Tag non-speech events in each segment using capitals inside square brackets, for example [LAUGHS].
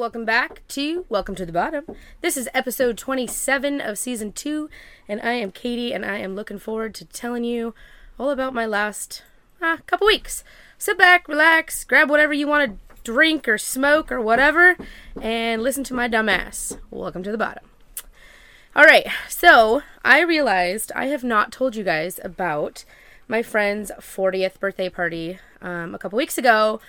welcome back to Welcome to the Bottom. This is episode 27 of season 2, and I am Katie, and I am looking forward to telling you all about my last ah, couple weeks. Sit back, relax, grab whatever you want to drink or smoke or whatever, and listen to my dumbass. Welcome to the bottom. All right, so I realized I have not told you guys about my friend's 40th birthday party um, a couple weeks ago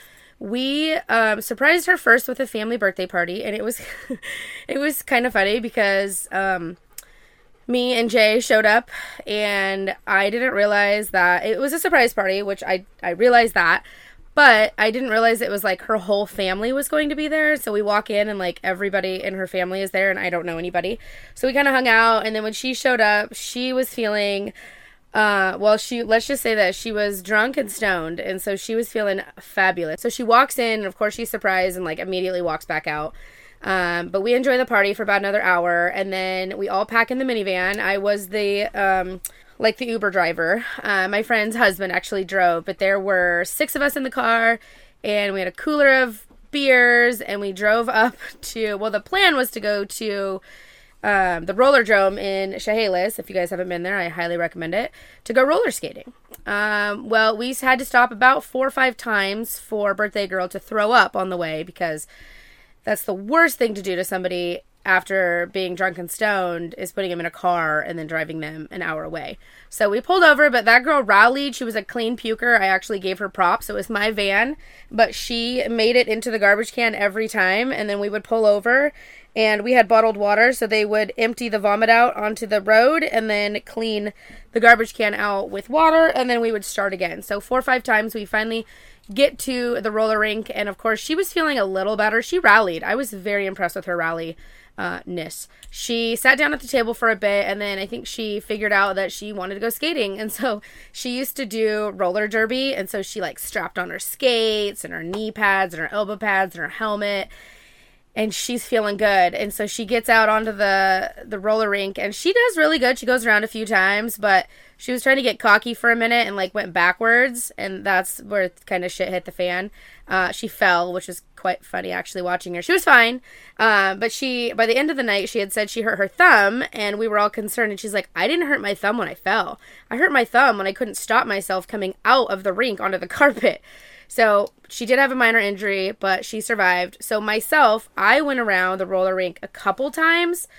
we um, surprised her first with a family birthday party, and it was [LAUGHS] it was kind of funny because um, me and Jay showed up, and I didn't realize that it was a surprise party, which I I realized that, but I didn't realize it was like her whole family was going to be there. So we walk in and like everybody in her family is there, and I don't know anybody. So we kind of hung out, and then when she showed up, she was feeling uh, well, she let's just say that she was drunk and stoned, and so she was feeling fabulous. So she walks in, and of course she's surprised and like immediately walks back out. Um, but we enjoy the party for about another hour, and then we all pack in the minivan. I was the um, like the Uber driver. Uh, my friend's husband actually drove, but there were six of us in the car, and we had a cooler of beers, and we drove up [LAUGHS] to. Well, the plan was to go to um, the roller drome in Chehalis. If you guys haven't been there, I highly recommend it to go roller skating. Um, well, we had to stop about four or five times for birthday girl to throw up on the way because that's the worst thing to do to somebody after being drunk and stoned is putting them in a car and then driving them an hour away. So we pulled over, but that girl rallied. She was a clean puker. I actually gave her props. It was my van, but she made it into the garbage can every time. And then we would pull over and we had bottled water, so they would empty the vomit out onto the road and then clean the garbage can out with water, and then we would start again. So, four or five times we finally get to the roller rink, and of course, she was feeling a little better. She rallied. I was very impressed with her rally uh, ness. She sat down at the table for a bit, and then I think she figured out that she wanted to go skating, and [LAUGHS] so she used to do roller derby, and so she like strapped on her skates and her knee pads and her elbow pads and her helmet and she's feeling good. And so she gets out onto the the roller rink and she does really good. She goes around a few times but she was trying to get cocky for a minute and like went backwards and that's where kind of shit hit the fan. Uh, she fell which was quite funny actually watching her. She was fine uh, but she by the end of the night she had said she hurt her thumb and we were all concerned and she's like i didn't hurt my thumb when i fell. I hurt my thumb when i couldn't stop myself coming out of the rink onto the [LAUGHS] carpet so she did have a minor injury, but she survived. So myself, I went around the roller rink a couple times,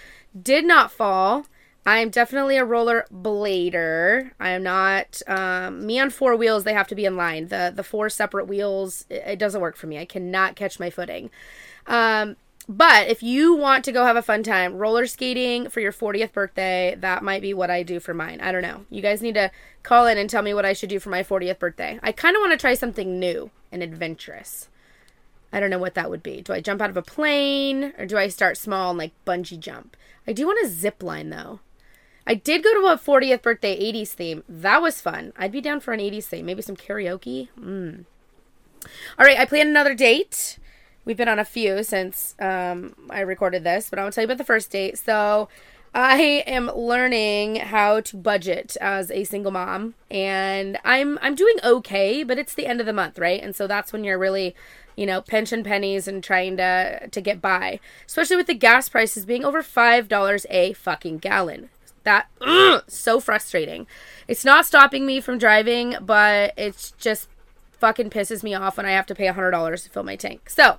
did not fall. I'm definitely a roller blader. I am not um, me on four wheels. They have to be in line. The the four separate wheels it, it doesn't work for me. I cannot catch my footing. Um, but if you want to go have a fun time roller skating for your 40th birthday, that might be what I do for mine. I don't know. You guys need to call in and tell me what I should do for my 40th birthday. I kind of want to try something new and adventurous. I don't know what that would be. Do I jump out of a plane or do I start small and like bungee jump? I do want a zip line though. I did go to a 40th birthday 80s theme. That was fun. I'd be down for an 80s theme. Maybe some karaoke. Mm. All right, I plan another date. We've been on a few since um, I recorded this, but I want to tell you about the first date. So, I am learning how to budget as a single mom, and I'm I'm doing okay, but it's the end of the month, right? And so that's when you're really, you know, pinching pennies and trying to to get by, especially with the gas prices being over five dollars a fucking gallon. That ugh, so frustrating. It's not stopping me from driving, but it's just fucking pisses me off when I have to pay a $100 to fill my tank. So,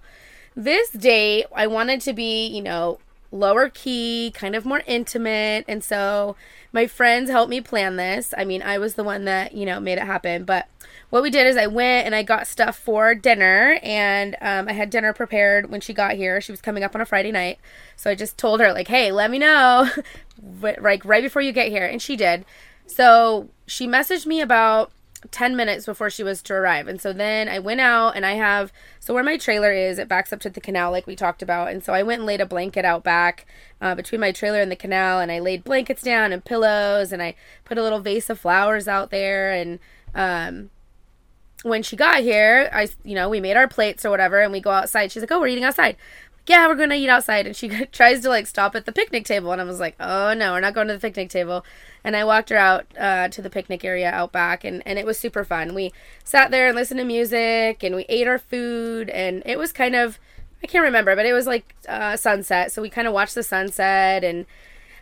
this date, I wanted to be, you know, lower key, kind of more intimate. And so my friends helped me plan this. I mean, I was the one that, you know, made it happen. But what we did is I went and I got stuff for dinner. And um, I had dinner prepared when she got here. She was coming up on a Friday night. So I just told her, like, hey, let me know, [LAUGHS] like, right before you get here. And she did. So she messaged me about 10 minutes before she was to arrive. And so then I went out and I have, so where my trailer is, it backs up to the canal like we talked about. And so I went and laid a blanket out back uh, between my trailer and the canal and I laid blankets down and pillows and I put a little vase of flowers out there. And um, when she got here, I, you know, we made our plates or whatever and we go outside. She's like, oh, we're eating outside yeah, we're gonna eat outside. And she [LAUGHS] tries to like stop at the picnic table, and I was like, oh no, we're not going to the picnic table. And I walked her out uh, to the picnic area out back, and and it was super fun. We sat there and listened to music, and we ate our food, and it was kind of. I can't remember, but it was like uh, sunset. So we kind of watched the sunset and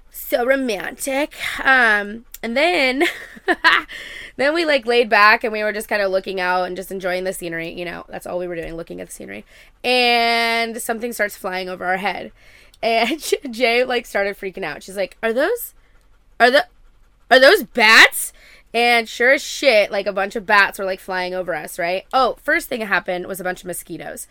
so romantic. Um, and then, [LAUGHS] then we like laid back and we were just kind of looking out and just enjoying the scenery. You know, that's all we were doing, looking at the scenery. And something starts flying over our head, and [LAUGHS] Jay like started freaking out. She's like, "Are those, are the, are those bats?" And sure as shit, like a bunch of bats were like flying over us, right? Oh, first thing that happened was a bunch of mosquitoes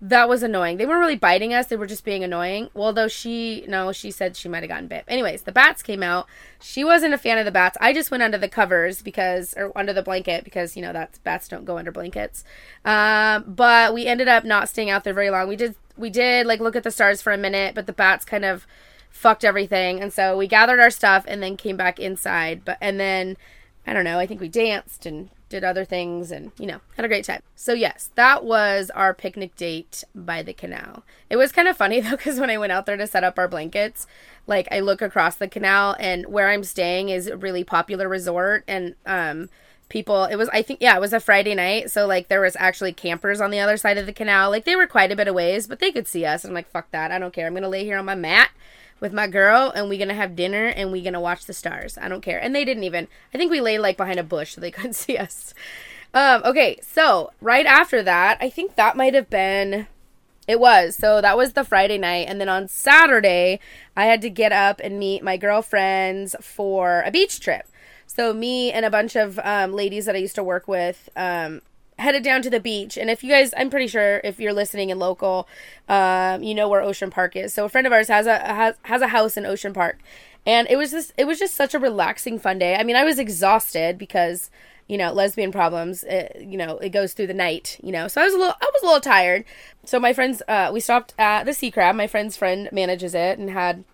that was annoying. They weren't really biting us, they were just being annoying. Well, though she, no, she said she might have gotten bit. Anyways, the bats came out. She wasn't a fan of the bats. I just went under the covers because, or under the blanket because, you know, that bats don't go under blankets. Um, but we ended up not staying out there very long. We did, we did like look at the stars for a minute, but the bats kind of fucked everything. And so we gathered our stuff and then came back inside. But, and then, I don't know, I think we danced and did other things and, you know, had a great time. So, yes, that was our picnic date by the canal. It was kind of funny [LAUGHS] though, because when I went out there to set up our blankets, like I look across the canal and where I'm staying is a really popular resort and, um, people it was i think yeah it was a friday night. So like there was actually campers on the other side of the canal. Like they were quite a bit of ways but they could see us. And i'm like fuck that. I don't care. I'm gonna lay here on my mat with my girl and we're gonna have dinner and we're gonna watch the stars. I don't care. And they didn't even. I think we lay like behind a bush so they [LAUGHS] couldn't see us. Um, okay, so right after that, I think that might have been. It was. So that was the Friday night. And then on Saturday, I had to get up and meet my girlfriends for a beach trip. So me and a bunch of um, ladies that I used to work with um, headed down to the beach. And if you guys, I'm pretty sure if you're listening in local, um, you know where Ocean Park is. So a friend of ours has a has, has a house in Ocean Park, and it was just it was just such a relaxing, fun day. I mean, I was exhausted because you know lesbian problems. It, you know, it goes through the night. You know, so I was a little I was a little tired. So my friends, uh, we stopped at the Sea Crab. My friend's friend manages it and had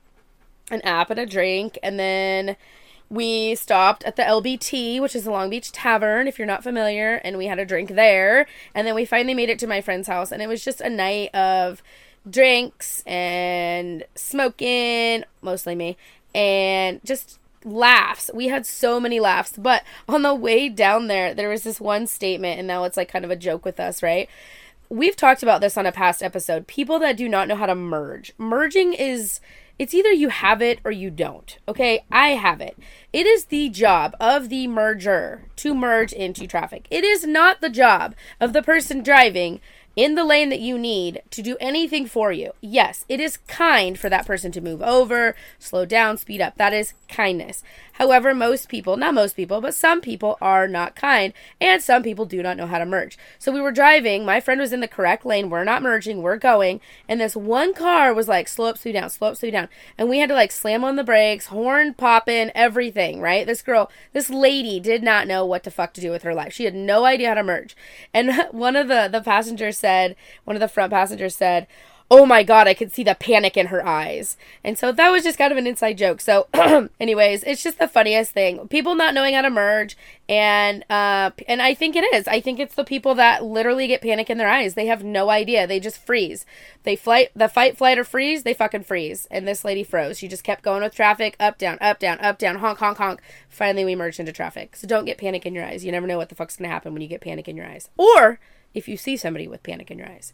an app and a drink, and then we stopped at the LBT, which is the Long Beach Tavern, if you're not familiar, and we had a drink there. And then we finally made it to my friend's house, and it was just a night of drinks and smoking, mostly me, and just laughs. We had so many laughs, but on the way down there, there was this one statement, and now it's like kind of a joke with us, right? We've talked about this on a past episode. People that do not know how to merge. Merging is it's either you have it or you don't. Okay, I have it. It is the job of the merger to merge into traffic. It is not the job of the person driving in the lane that you need to do anything for you. Yes, it is kind for that person to move over, slow down, speed up. That is kindness. However, most people, not most people, but some people are not kind, and some people do not know how to merge. So we were driving, my friend was in the correct lane, we're not merging, we're going, and this one car was like, slow up, slow down, slow up, slow down. And we had to like slam on the brakes, horn popping, everything, right? This girl, this lady did not know what the fuck to do with her life. She had no idea how to merge. And [LAUGHS] one of the, the passengers said, one of the front passengers said, oh my god, I could see the panic in her eyes. And so that was just kind of an inside joke. So, [CLEARS THROAT] anyways, it's just the funniest thing. People not knowing how to merge, and uh, and I think it is. I think it's the people that literally get panic in their eyes. They have no idea. They just freeze. They flight, the fight, flight, or freeze. They fucking freeze. And this lady froze. She just kept going with traffic, up, down, up, down, up, down, honk, honk, honk. Finally, we merged into traffic. So don't get panic in your eyes. You never know what the fuck's gonna happen when you get panic in your eyes, or if you see somebody with panic in your eyes.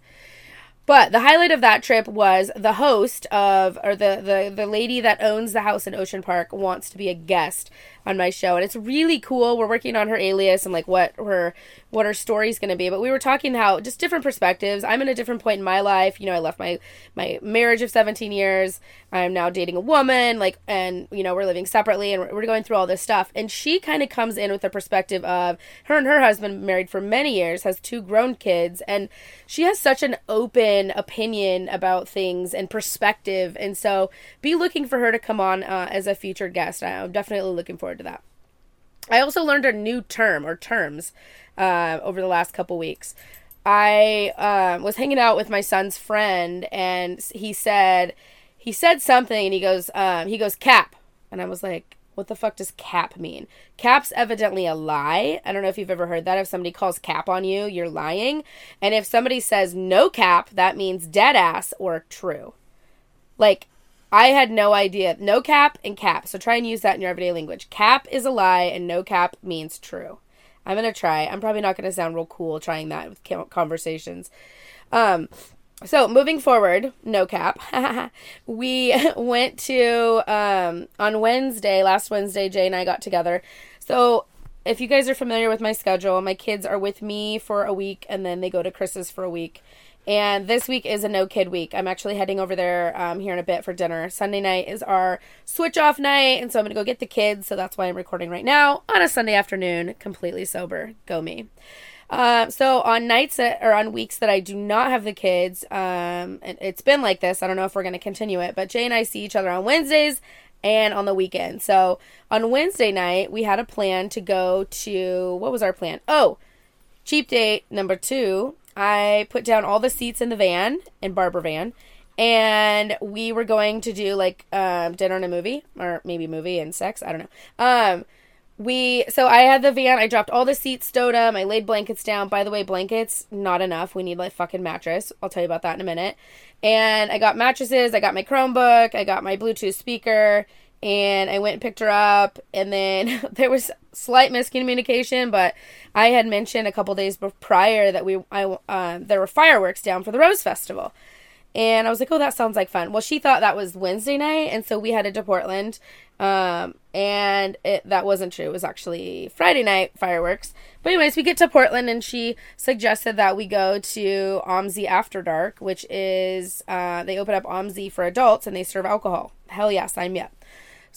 But the highlight of that trip was the host of, or the, the, the lady that owns the house in Ocean Park wants to be a guest on my show. And it's really cool. We're working on her alias and like what her, what her story's going to be. But we were talking how just different perspectives. I'm in a different point in my life. You know, I left my, my marriage of 17 years. I'm now dating a woman, like, and, you know, we're living separately and we're going through all this stuff. And she kind of comes in with a perspective of her and her husband married for many years, has two grown kids. And she has such an open opinion about things and perspective. And so be looking for her to come on uh, as a featured guest. I'm definitely looking forward to that. I also learned a new term or terms uh, over the last couple weeks. I uh, was hanging out with my son's friend, and he said he said something, and he goes um, he goes cap, and I was like, what the fuck does cap mean? Cap's evidently a lie. I don't know if you've ever heard that. If somebody calls cap on you, you're lying. And if somebody says no cap, that means dead ass or true. Like, I had no idea. No cap and cap. So try and use that in your everyday language. Cap is a lie and no cap means true. I'm to try. I'm probably not to sound real cool trying that with conversations. Um, so moving forward, no cap. [LAUGHS] we [LAUGHS] went to um, on Wednesday, last Wednesday. Jay and I got together. So if you guys are familiar with my schedule, my kids are with me for a week, and then they go to Chris's for a week. And this week is a no kid week. I'm actually heading over there um, here in a bit for dinner. Sunday night is our switch off night, and so I'm gonna go get the kids. So that's why I'm recording right now on a Sunday afternoon, completely sober. Go me. Uh, so on nights that, or on weeks that I do not have the kids, um, and it's been like this. I don't know if we're going to continue it, but Jay and I see each other on Wednesdays and on the weekend. So on Wednesday night, we had a plan to go to what was our plan? Oh, cheap date number two. I put down all the seats in the van in Barbara van, and we were going to do like um, dinner and a movie, or maybe movie and sex. I don't know. Um, we so I had the van. I dropped all the seats, stowed them. I laid blankets down. By the way, blankets not enough. We need like fucking mattress. I'll tell you about that in a minute. And I got mattresses. I got my Chromebook. I got my Bluetooth speaker. And I went and picked her up. And then [LAUGHS] there was slight miscommunication, but I had mentioned a couple days prior that we I uh, there were fireworks down for the Rose Festival. And I was like, oh, that sounds like fun. Well, she thought that was Wednesday night, and so we headed to Portland. Um, and it, that wasn't true. It was actually Friday night fireworks. But anyways, we get to Portland, and she suggested that we go to OMSI After Dark, which is uh, they open up OMSI for adults and they serve alcohol. Hell yeah, sign me up.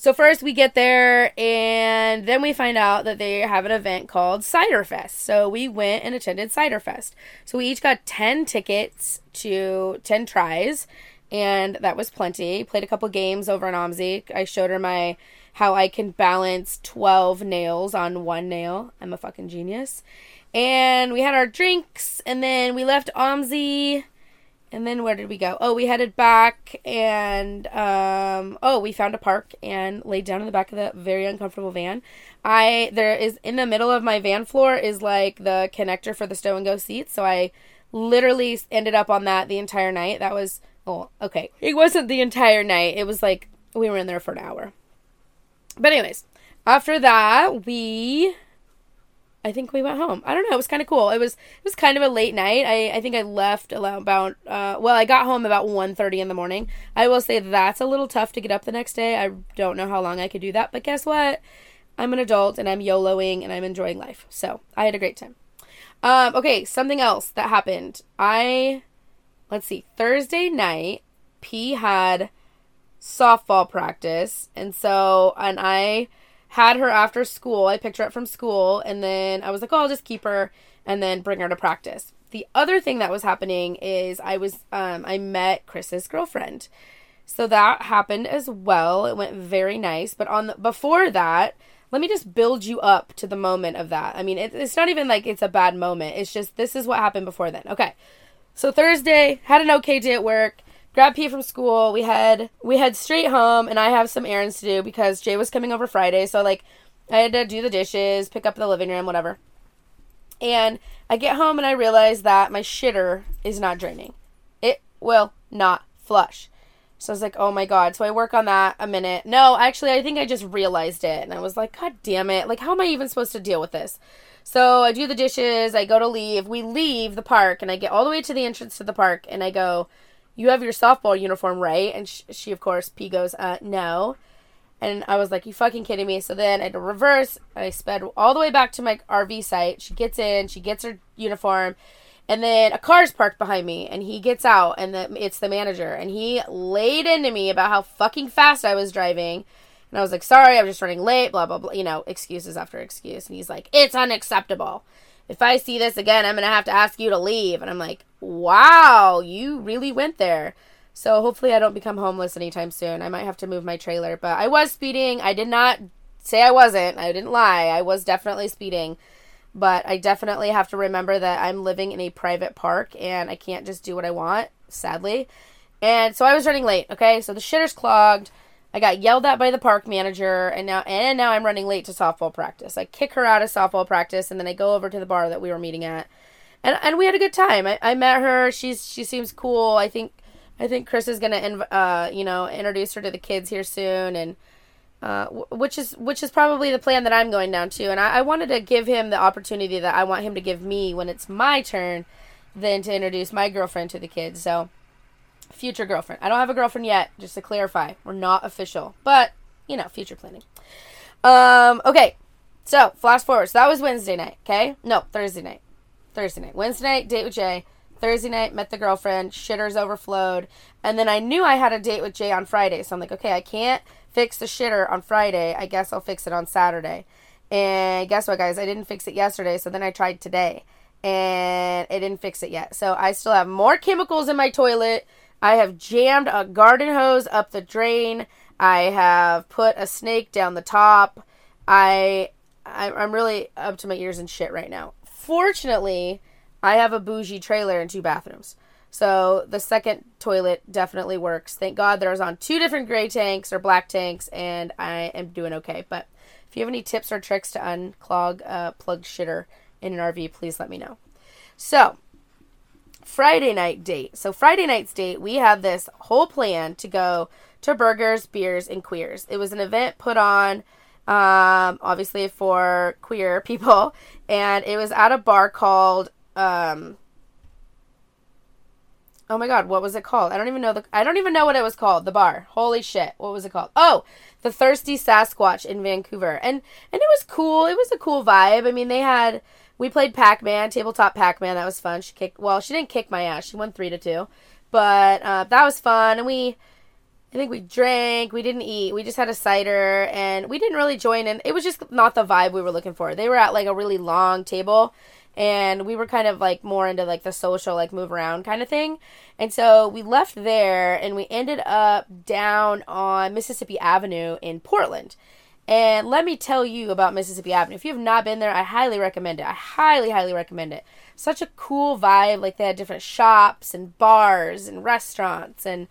So first we get there and then we find out that they have an event called Cider Fest. So we went and attended Cider Fest. So we each got 10 tickets to 10 tries and that was plenty. Played a couple games over in OMSI. I showed her my how I can balance 12 nails on one nail. I'm a fucking genius. And we had our drinks and then we left OMSI and then where did we go? Oh, we headed back and um oh, we found a park and laid down in the back of the very uncomfortable van. I there is in the middle of my van floor is like the connector for the stow and go seats, so I literally ended up on that the entire night. That was oh, okay. It wasn't the entire night. It was like we were in there for an hour. But anyways, after that, we I think we went home. I don't know. It was kind of cool. It was it was kind of a late night. I, I think I left about uh, well, I got home about 1.30 in the morning. I will say that's a little tough to get up the next day. I don't know how long I could do that, but guess what? I'm an adult and I'm YOLOing and I'm enjoying life. So I had a great time. Um, okay, something else that happened. I let's see, Thursday night, P had softball practice, and so and I had her after school. I picked her up from school and then I was like, oh, I'll just keep her and then bring her to practice. The other thing that was happening is I was um, I met Chris's girlfriend. So that happened as well. It went very nice, but on the, before that, let me just build you up to the moment of that. I mean, it, it's not even like it's a bad moment. It's just this is what happened before then. Okay. So Thursday, had an okay day at work grabbed P from school. We head we head straight home, and I have some errands to do because Jay was coming over Friday. So like, I had to do the dishes, pick up the living room, whatever. And I get home and I realize that my shitter is not draining. It will not flush. So I was like, oh my god. So I work on that a minute. No, actually, I think I just realized it. And I was like, god damn it. Like, how am I even supposed to deal with this? So I do the dishes. I go to leave. We leave the park and I get all the way to the entrance to the park and I go, you have your softball uniform right? And sh- she of course p goes uh no. And i was like you fucking kidding me? So then i had to reverse. I sped all the way back to my rv site. She gets in she gets her uniform and then a car's parked behind me and he gets out and the, it's the manager and he laid into me about how fucking fast i was driving. And i was like sorry i'm just running late blah blah blah you know excuses after excuse. And he's like it's unacceptable if I see this again, I'm going to have to ask you to leave. And I'm like, wow, you really went there. So hopefully I don't become homeless anytime soon. I might have to move my trailer. But I was speeding. I did not say I wasn't. I didn't lie. I was definitely speeding. But I definitely have to remember that I'm living in a private park and I can't just do what I want, sadly. And so I was running late, okay? So the shitter's clogged. I got yelled at by the park manager, and now and now I'm running late to softball practice. I kick her out of softball practice, and then I go over to the bar that we were meeting at, and and we had a good time. I, I met her. She's she seems cool. I think I think Chris is gonna uh you know introduce her to the kids here soon, and uh which is which is probably the plan that I'm going down to. And I, I wanted to give him the opportunity that I want him to give me when it's my turn then to introduce my girlfriend to the kids. So, future girlfriend. I don't have a girlfriend yet, just to clarify. We're not official, but you know, future planning. Um, okay. So, flash forward. So that was Wednesday night, okay? No, Thursday night. Thursday night. Wednesday night, date with Jay. Thursday night, met the girlfriend. Shitters overflowed. And then I knew I had a date with Jay on Friday. So I'm like, okay, I can't fix the shitter on Friday. I guess I'll fix it on Saturday. And guess what, guys? I didn't fix it yesterday. So then I tried today. And it didn't fix it yet. So I still have more chemicals in my toilet. I have jammed a garden hose up the drain. I have put a snake down the top. I, I I'm really up to my ears in shit right now. Fortunately, I have a bougie trailer and two bathrooms. So the second toilet definitely works. Thank God there's on two different gray tanks or black tanks, and I am doing okay. But if you have any tips or tricks to unclog a plugged shitter in an RV, please let me know. So, Friday night date. So, Friday night's date, we had this whole plan to go to Burgers, Beers, and Queers. It was an event put on, um, obviously, for queer [LAUGHS] people, and it was at a bar called um Oh my god, what was it called? I don't even know the I don't even know what it was called, the bar. Holy shit. What was it called? Oh, the Thirsty Sasquatch in Vancouver. And and it was cool. It was a cool vibe. I mean, they had we played Pac-Man, tabletop Pac-Man. That was fun. She kicked well, she didn't kick my ass. She won 3 to 2. But uh, that was fun and we I think we drank, we didn't eat, we just had a cider, and we didn't really join in. It was just not the vibe we were looking for. They were at like a really long table, and we were kind of like more into like the social like move around kind of thing and so we left there and we ended up down on mississippi avenue in portland and let me tell you about mississippi avenue. If you have not been there i highly recommend it. I highly highly recommend it. Such a cool vibe. Like they had different shops and bars and restaurants and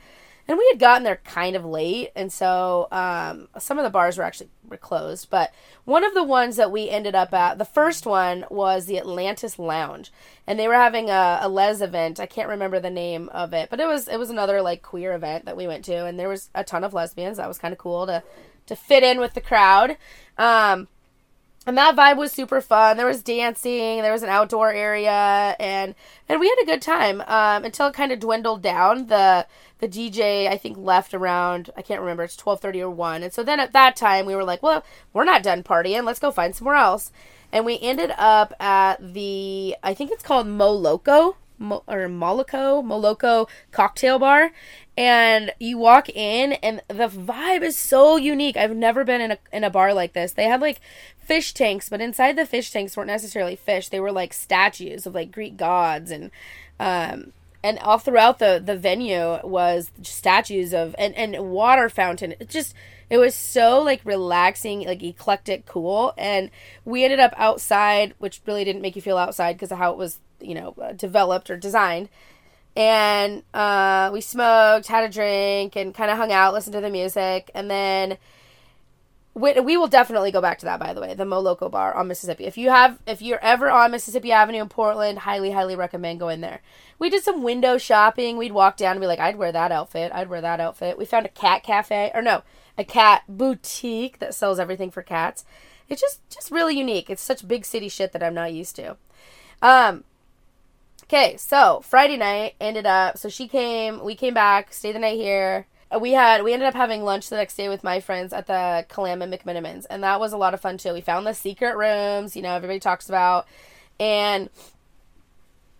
and we had gotten there kind of late and so um, some of the bars were actually were closed but one of the ones that we ended up at the first one was the atlantis lounge and they were having a, a les event. I can't remember the name of it but it was it was another like queer event that we went to and there was a ton of lesbians. That was kind of cool to to fit in with the crowd um, and that vibe was super fun. There was dancing, there was an outdoor area, and and we had a good time um, until it kind of dwindled down. The the DJ I think left around I can't remember it's twelve thirty or one, and so then at that time we were like, well, we're not done partying. Let's go find somewhere else. And we ended up at the I think it's called Moloko Mo, or Moloko Moloko cocktail bar, and you walk in and the vibe is so unique. I've never been in a in a bar like this. They had like fish tanks, but inside the fish tanks weren't necessarily fish. They were like statues of like Greek gods and um and all throughout the the venue was statues of and and water fountain. It just it was so like relaxing, like eclectic, cool. And we ended up outside, which really didn't make you feel outside because of how it was, you know, uh, developed or designed. And uh, we smoked, had a drink, and kind of hung out, listened to the music, and then we, we will definitely go back to that by the way the moloko bar on mississippi. If you have if you're ever on mississippi avenue in portland highly highly recommend going there. We did some window shopping. We'd walk down and be like i'd wear that outfit. I'd wear that outfit. We found a cat cafe or no a cat boutique that sells everything for cats. It's just just really unique. It's such big city shit that i'm not used to. Um okay so friday night ended up so she came we came back stayed the night here uh, we had we ended up having lunch the next day with my friends at the Kalama McMenamins, and that was a lot of fun too. We found the secret rooms, you know, everybody talks about, and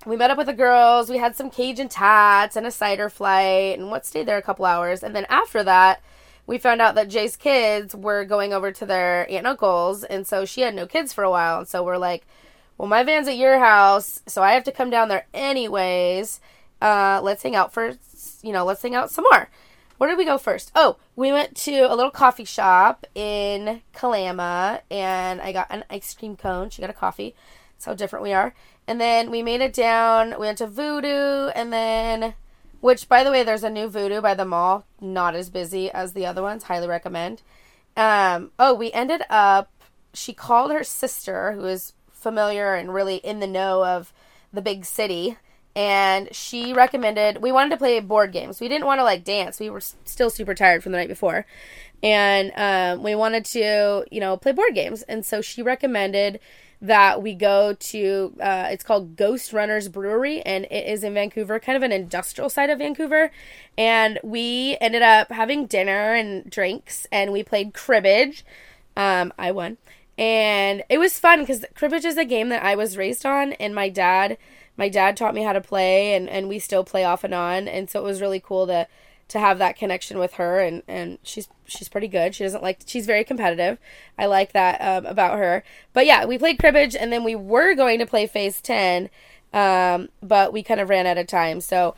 we met up with the girls. We had some Cajun tots and a cider flight, and what stayed there a couple hours, and then after that. We found out that Jay's kids were going over to their aunt and uncle's, and so she had no kids for a while. And so we're like, well, my van's at your house, so I have to come down there anyways. Uh, let's hang out for, you know, let's hang out some more. Where did we go first? Oh, we went to a little coffee shop in Kalama and I got an ice cream cone. She got a coffee. That's how different we are. And then we made it down. We went to Voodoo and then, which by the way, there's a new Voodoo by the mall. Not as busy as the other ones. Highly recommend. Um, oh, we ended up, she called her sister, who is familiar and really in the know of the big city and she recommended we wanted to play board games. We didn't want to like dance. We were still super tired from the night before, and um, we wanted to you know play board games. And so she recommended that we go to. Uh, it's called Ghost Runners Brewery, and it is in Vancouver, kind of an industrial side of Vancouver. And we ended up having dinner and drinks, and we played cribbage. Um, I won, and it was fun because cribbage is a game that I was raised on, and my dad, my dad taught me how to play, and and we still play off and on, and so it was really cool to to have that connection with her and and she's she's pretty good. She doesn't like she's very competitive. I like that um, about her. But yeah we played cribbage and then we were going to play phase 10 um, but we kind of ran out of time. So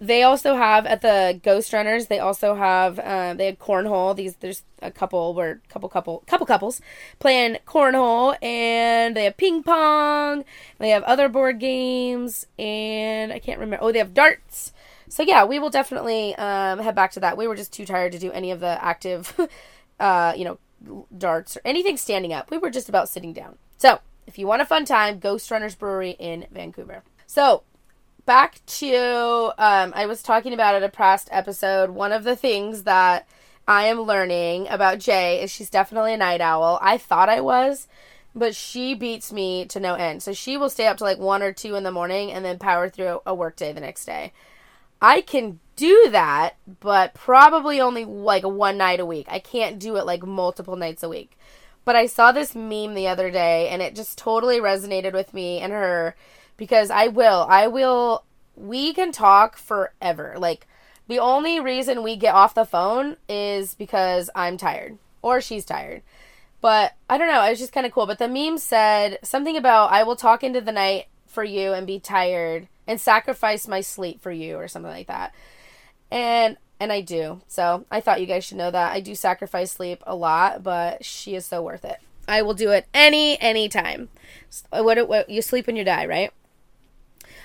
they also have at the ghost runners they also have uh, they had cornhole these there's a couple where couple couple couple couples playing cornhole and they have ping pong they have other board games and i can't remember oh they have darts so yeah, we will definitely um, head back to that. We were just too tired to do any of the active, [LAUGHS] uh, you know, darts or anything standing up. We were just about sitting down. So if you want a fun time, Ghost Runners Brewery in Vancouver. So back to um, I was talking about at a past episode. One of the things that I am learning about Jay is she's definitely a night owl. I thought I was. But she beats me to no end. So she will stay up to like one or two in the morning and then power through a work day the next day. I can do that, but probably only like one night a week. I can't do it like multiple nights a week. But I saw this meme the other day and it just totally resonated with me and her because I will. I will. We can talk forever. Like, the only reason we get off the phone is because I'm tired or she's tired. But I don't know. It was just kind of cool. But the meme said something about I will talk into the night for you and be tired and sacrifice my sleep for you or something like that. And and I do. So I thought you guys should know that. I do sacrifice sleep a lot, but she is so worth it. I will do it any any time. What, what you sleep when you die, right?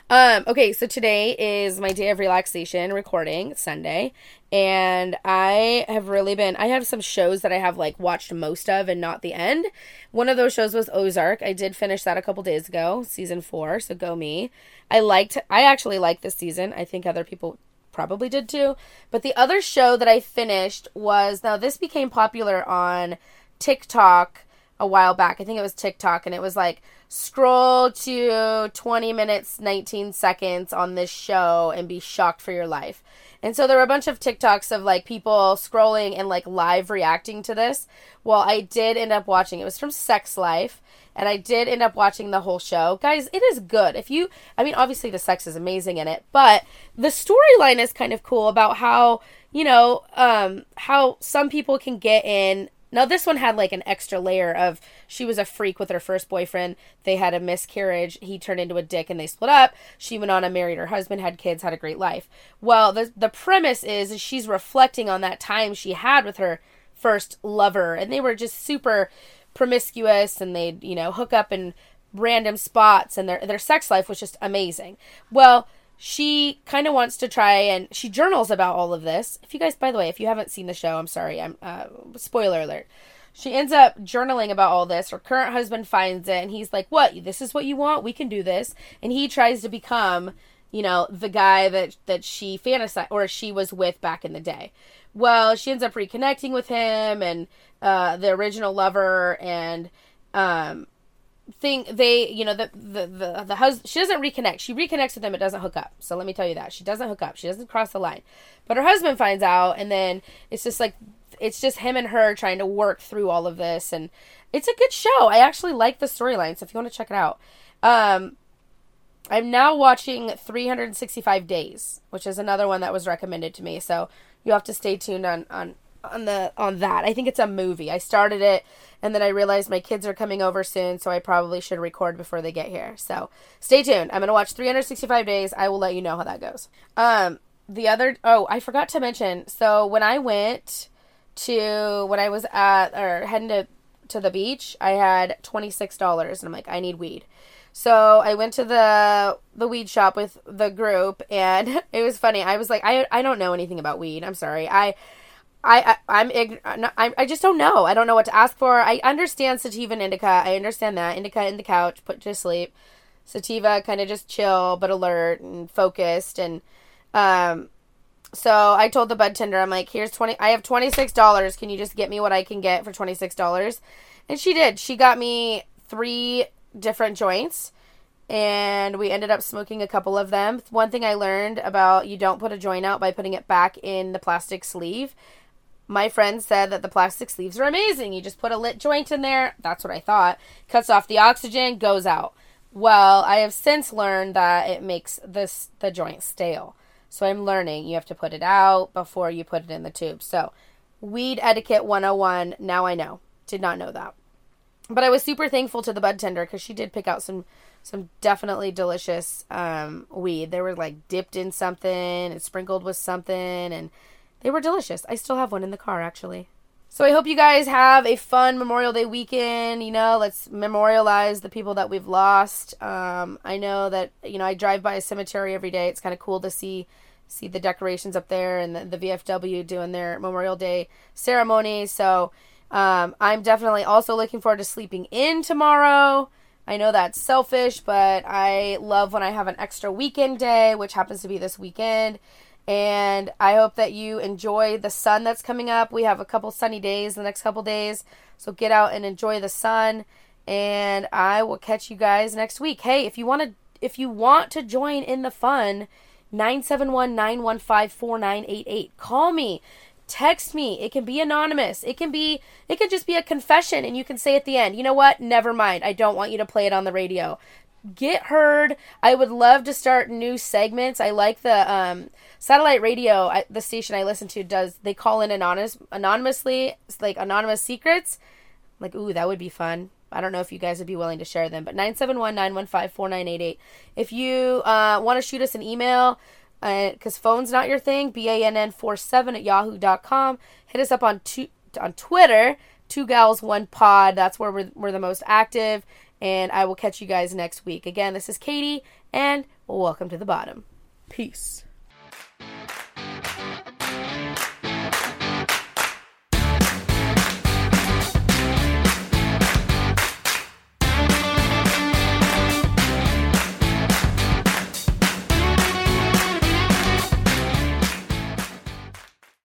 Um, okay, so today is my day of relaxation recording, Sunday, and I have really been I have some shows that I have like watched most of and not the end. One of those shows was Ozark. I did finish that a couple days ago, season 4, so go me. I liked I actually liked this season. I think other people probably did too. But the other show that I finished was now this became popular on TikTok a while back. I think it was TikTok and it was like scroll to 20 minutes 19 seconds on this show and be shocked for your life. And so there were a bunch of TikToks of like people scrolling and like live reacting to this. Well, I did end up watching. It was from Sex Life and I did end up watching the whole show. Guys, it is good. If you I mean obviously the sex is amazing in it, but the storyline is kind of cool about how, you know, um how some people can get in now this one had like an extra layer of she was a freak with her first boyfriend. They had a miscarriage. He turned into a dick and they split up. She went on and married her husband, had kids, had a great life. Well, the the premise is, she's reflecting on that time she had with her first lover and they were just super promiscuous and they'd, you know, hook up in random spots and their their sex life was just amazing. Well, she kind of wants to try and she journals about all of this. If you guys, by the way, if you haven't seen the show, I'm sorry. I'm uh, spoiler alert. She ends up journaling about all this. Her current husband finds it and he's like, "What? This is what you want? We can do this." And he tries to become, you know, the guy that that she fantasized or she was with back in the day. Well, she ends up reconnecting with him and uh, the original lover and um, thing they you know the the the, the husband she doesn't reconnect. She reconnects with him it doesn't hook up. So let me tell you that. She doesn't hook up. She doesn't cross the line. But her husband finds out and then it's just like it's just him and her trying to work through all of this and it's a good show. I actually like the storyline so if you want to check it out. Um i'm now watching 365 days which is another one that was recommended to me so you have to stay tuned on on on the on that. I think it's a movie. I started it and then I realized my kids are coming over soon, so I probably should record before they get here. So stay tuned. I'm gonna watch 365 days. I will let you know how that goes. Um, the other oh, I forgot to mention. So when I went to when I was at or heading to to the beach, I had twenty six dollars, and I'm like, I need weed. So I went to the the weed shop with the group, and [LAUGHS] it was funny. I was like, I I don't know anything about weed. I'm sorry. I I, I am I, I just don't know. I don't know what to ask for. I understand sativa and indica. I understand that indica in the couch, put to sleep. Sativa kind of just chill but alert and focused and um so I told the bud tender I'm like here's 20 I have $26 can you just get me what I can get for $26 and she did she got me 3 different joints and we ended up smoking a couple of them. One thing I learned about you don't put a joint out by putting it back in the plastic sleeve. My friend said that the plastic sleeves are amazing. You just put a lit joint in there. That's what I thought. Cuts off the oxygen, goes out. Well, I have since learned that it makes this the joint stale. So I'm learning you have to put it out before you put it in the tube. So, weed etiquette 101, now I know. Did not know that. But I was super thankful to the bud tender cuz she did pick out some some definitely delicious um, weed. They were like dipped in something and sprinkled with something, and they were delicious. I still have one in the car actually. So I hope you guys have a fun Memorial Day weekend. You know, let's memorialize the people that we've lost. Um, I know that you know I drive by a cemetery every day. It's kind of cool to see see the decorations up there and the, the VFW doing their Memorial Day ceremony. So um, I'm definitely also looking forward to sleeping in tomorrow. I know that's selfish, but I love when I have an extra weekend day, which happens to be this weekend. And I hope that you enjoy the sun that's coming up. We have a couple sunny days the next couple days. So get out and enjoy the sun. And I will catch you guys next week. Hey, if you want to if you want to join in the fun, 971-915-4988. Call me text me it can be anonymous it can be it can just be a confession and you can say at the end you know what never mind i don't want you to play it on the radio get heard i would love to start new segments i like the um, satellite radio I, the station i listen to does they call in anonymous anonymously like anonymous secrets like ooh that would be fun I don't know if you guys would be willing to share them, but 971 915 4988. If you uh, want to shoot us an email, because uh, phone's not your thing, bann47 at yahoo.com. Hit us up on two, on Twitter, two gals, one pod. That's where we're, we're the most active and I will catch you guys next week. Again, this is Katie, and welcome to the bottom. Peace.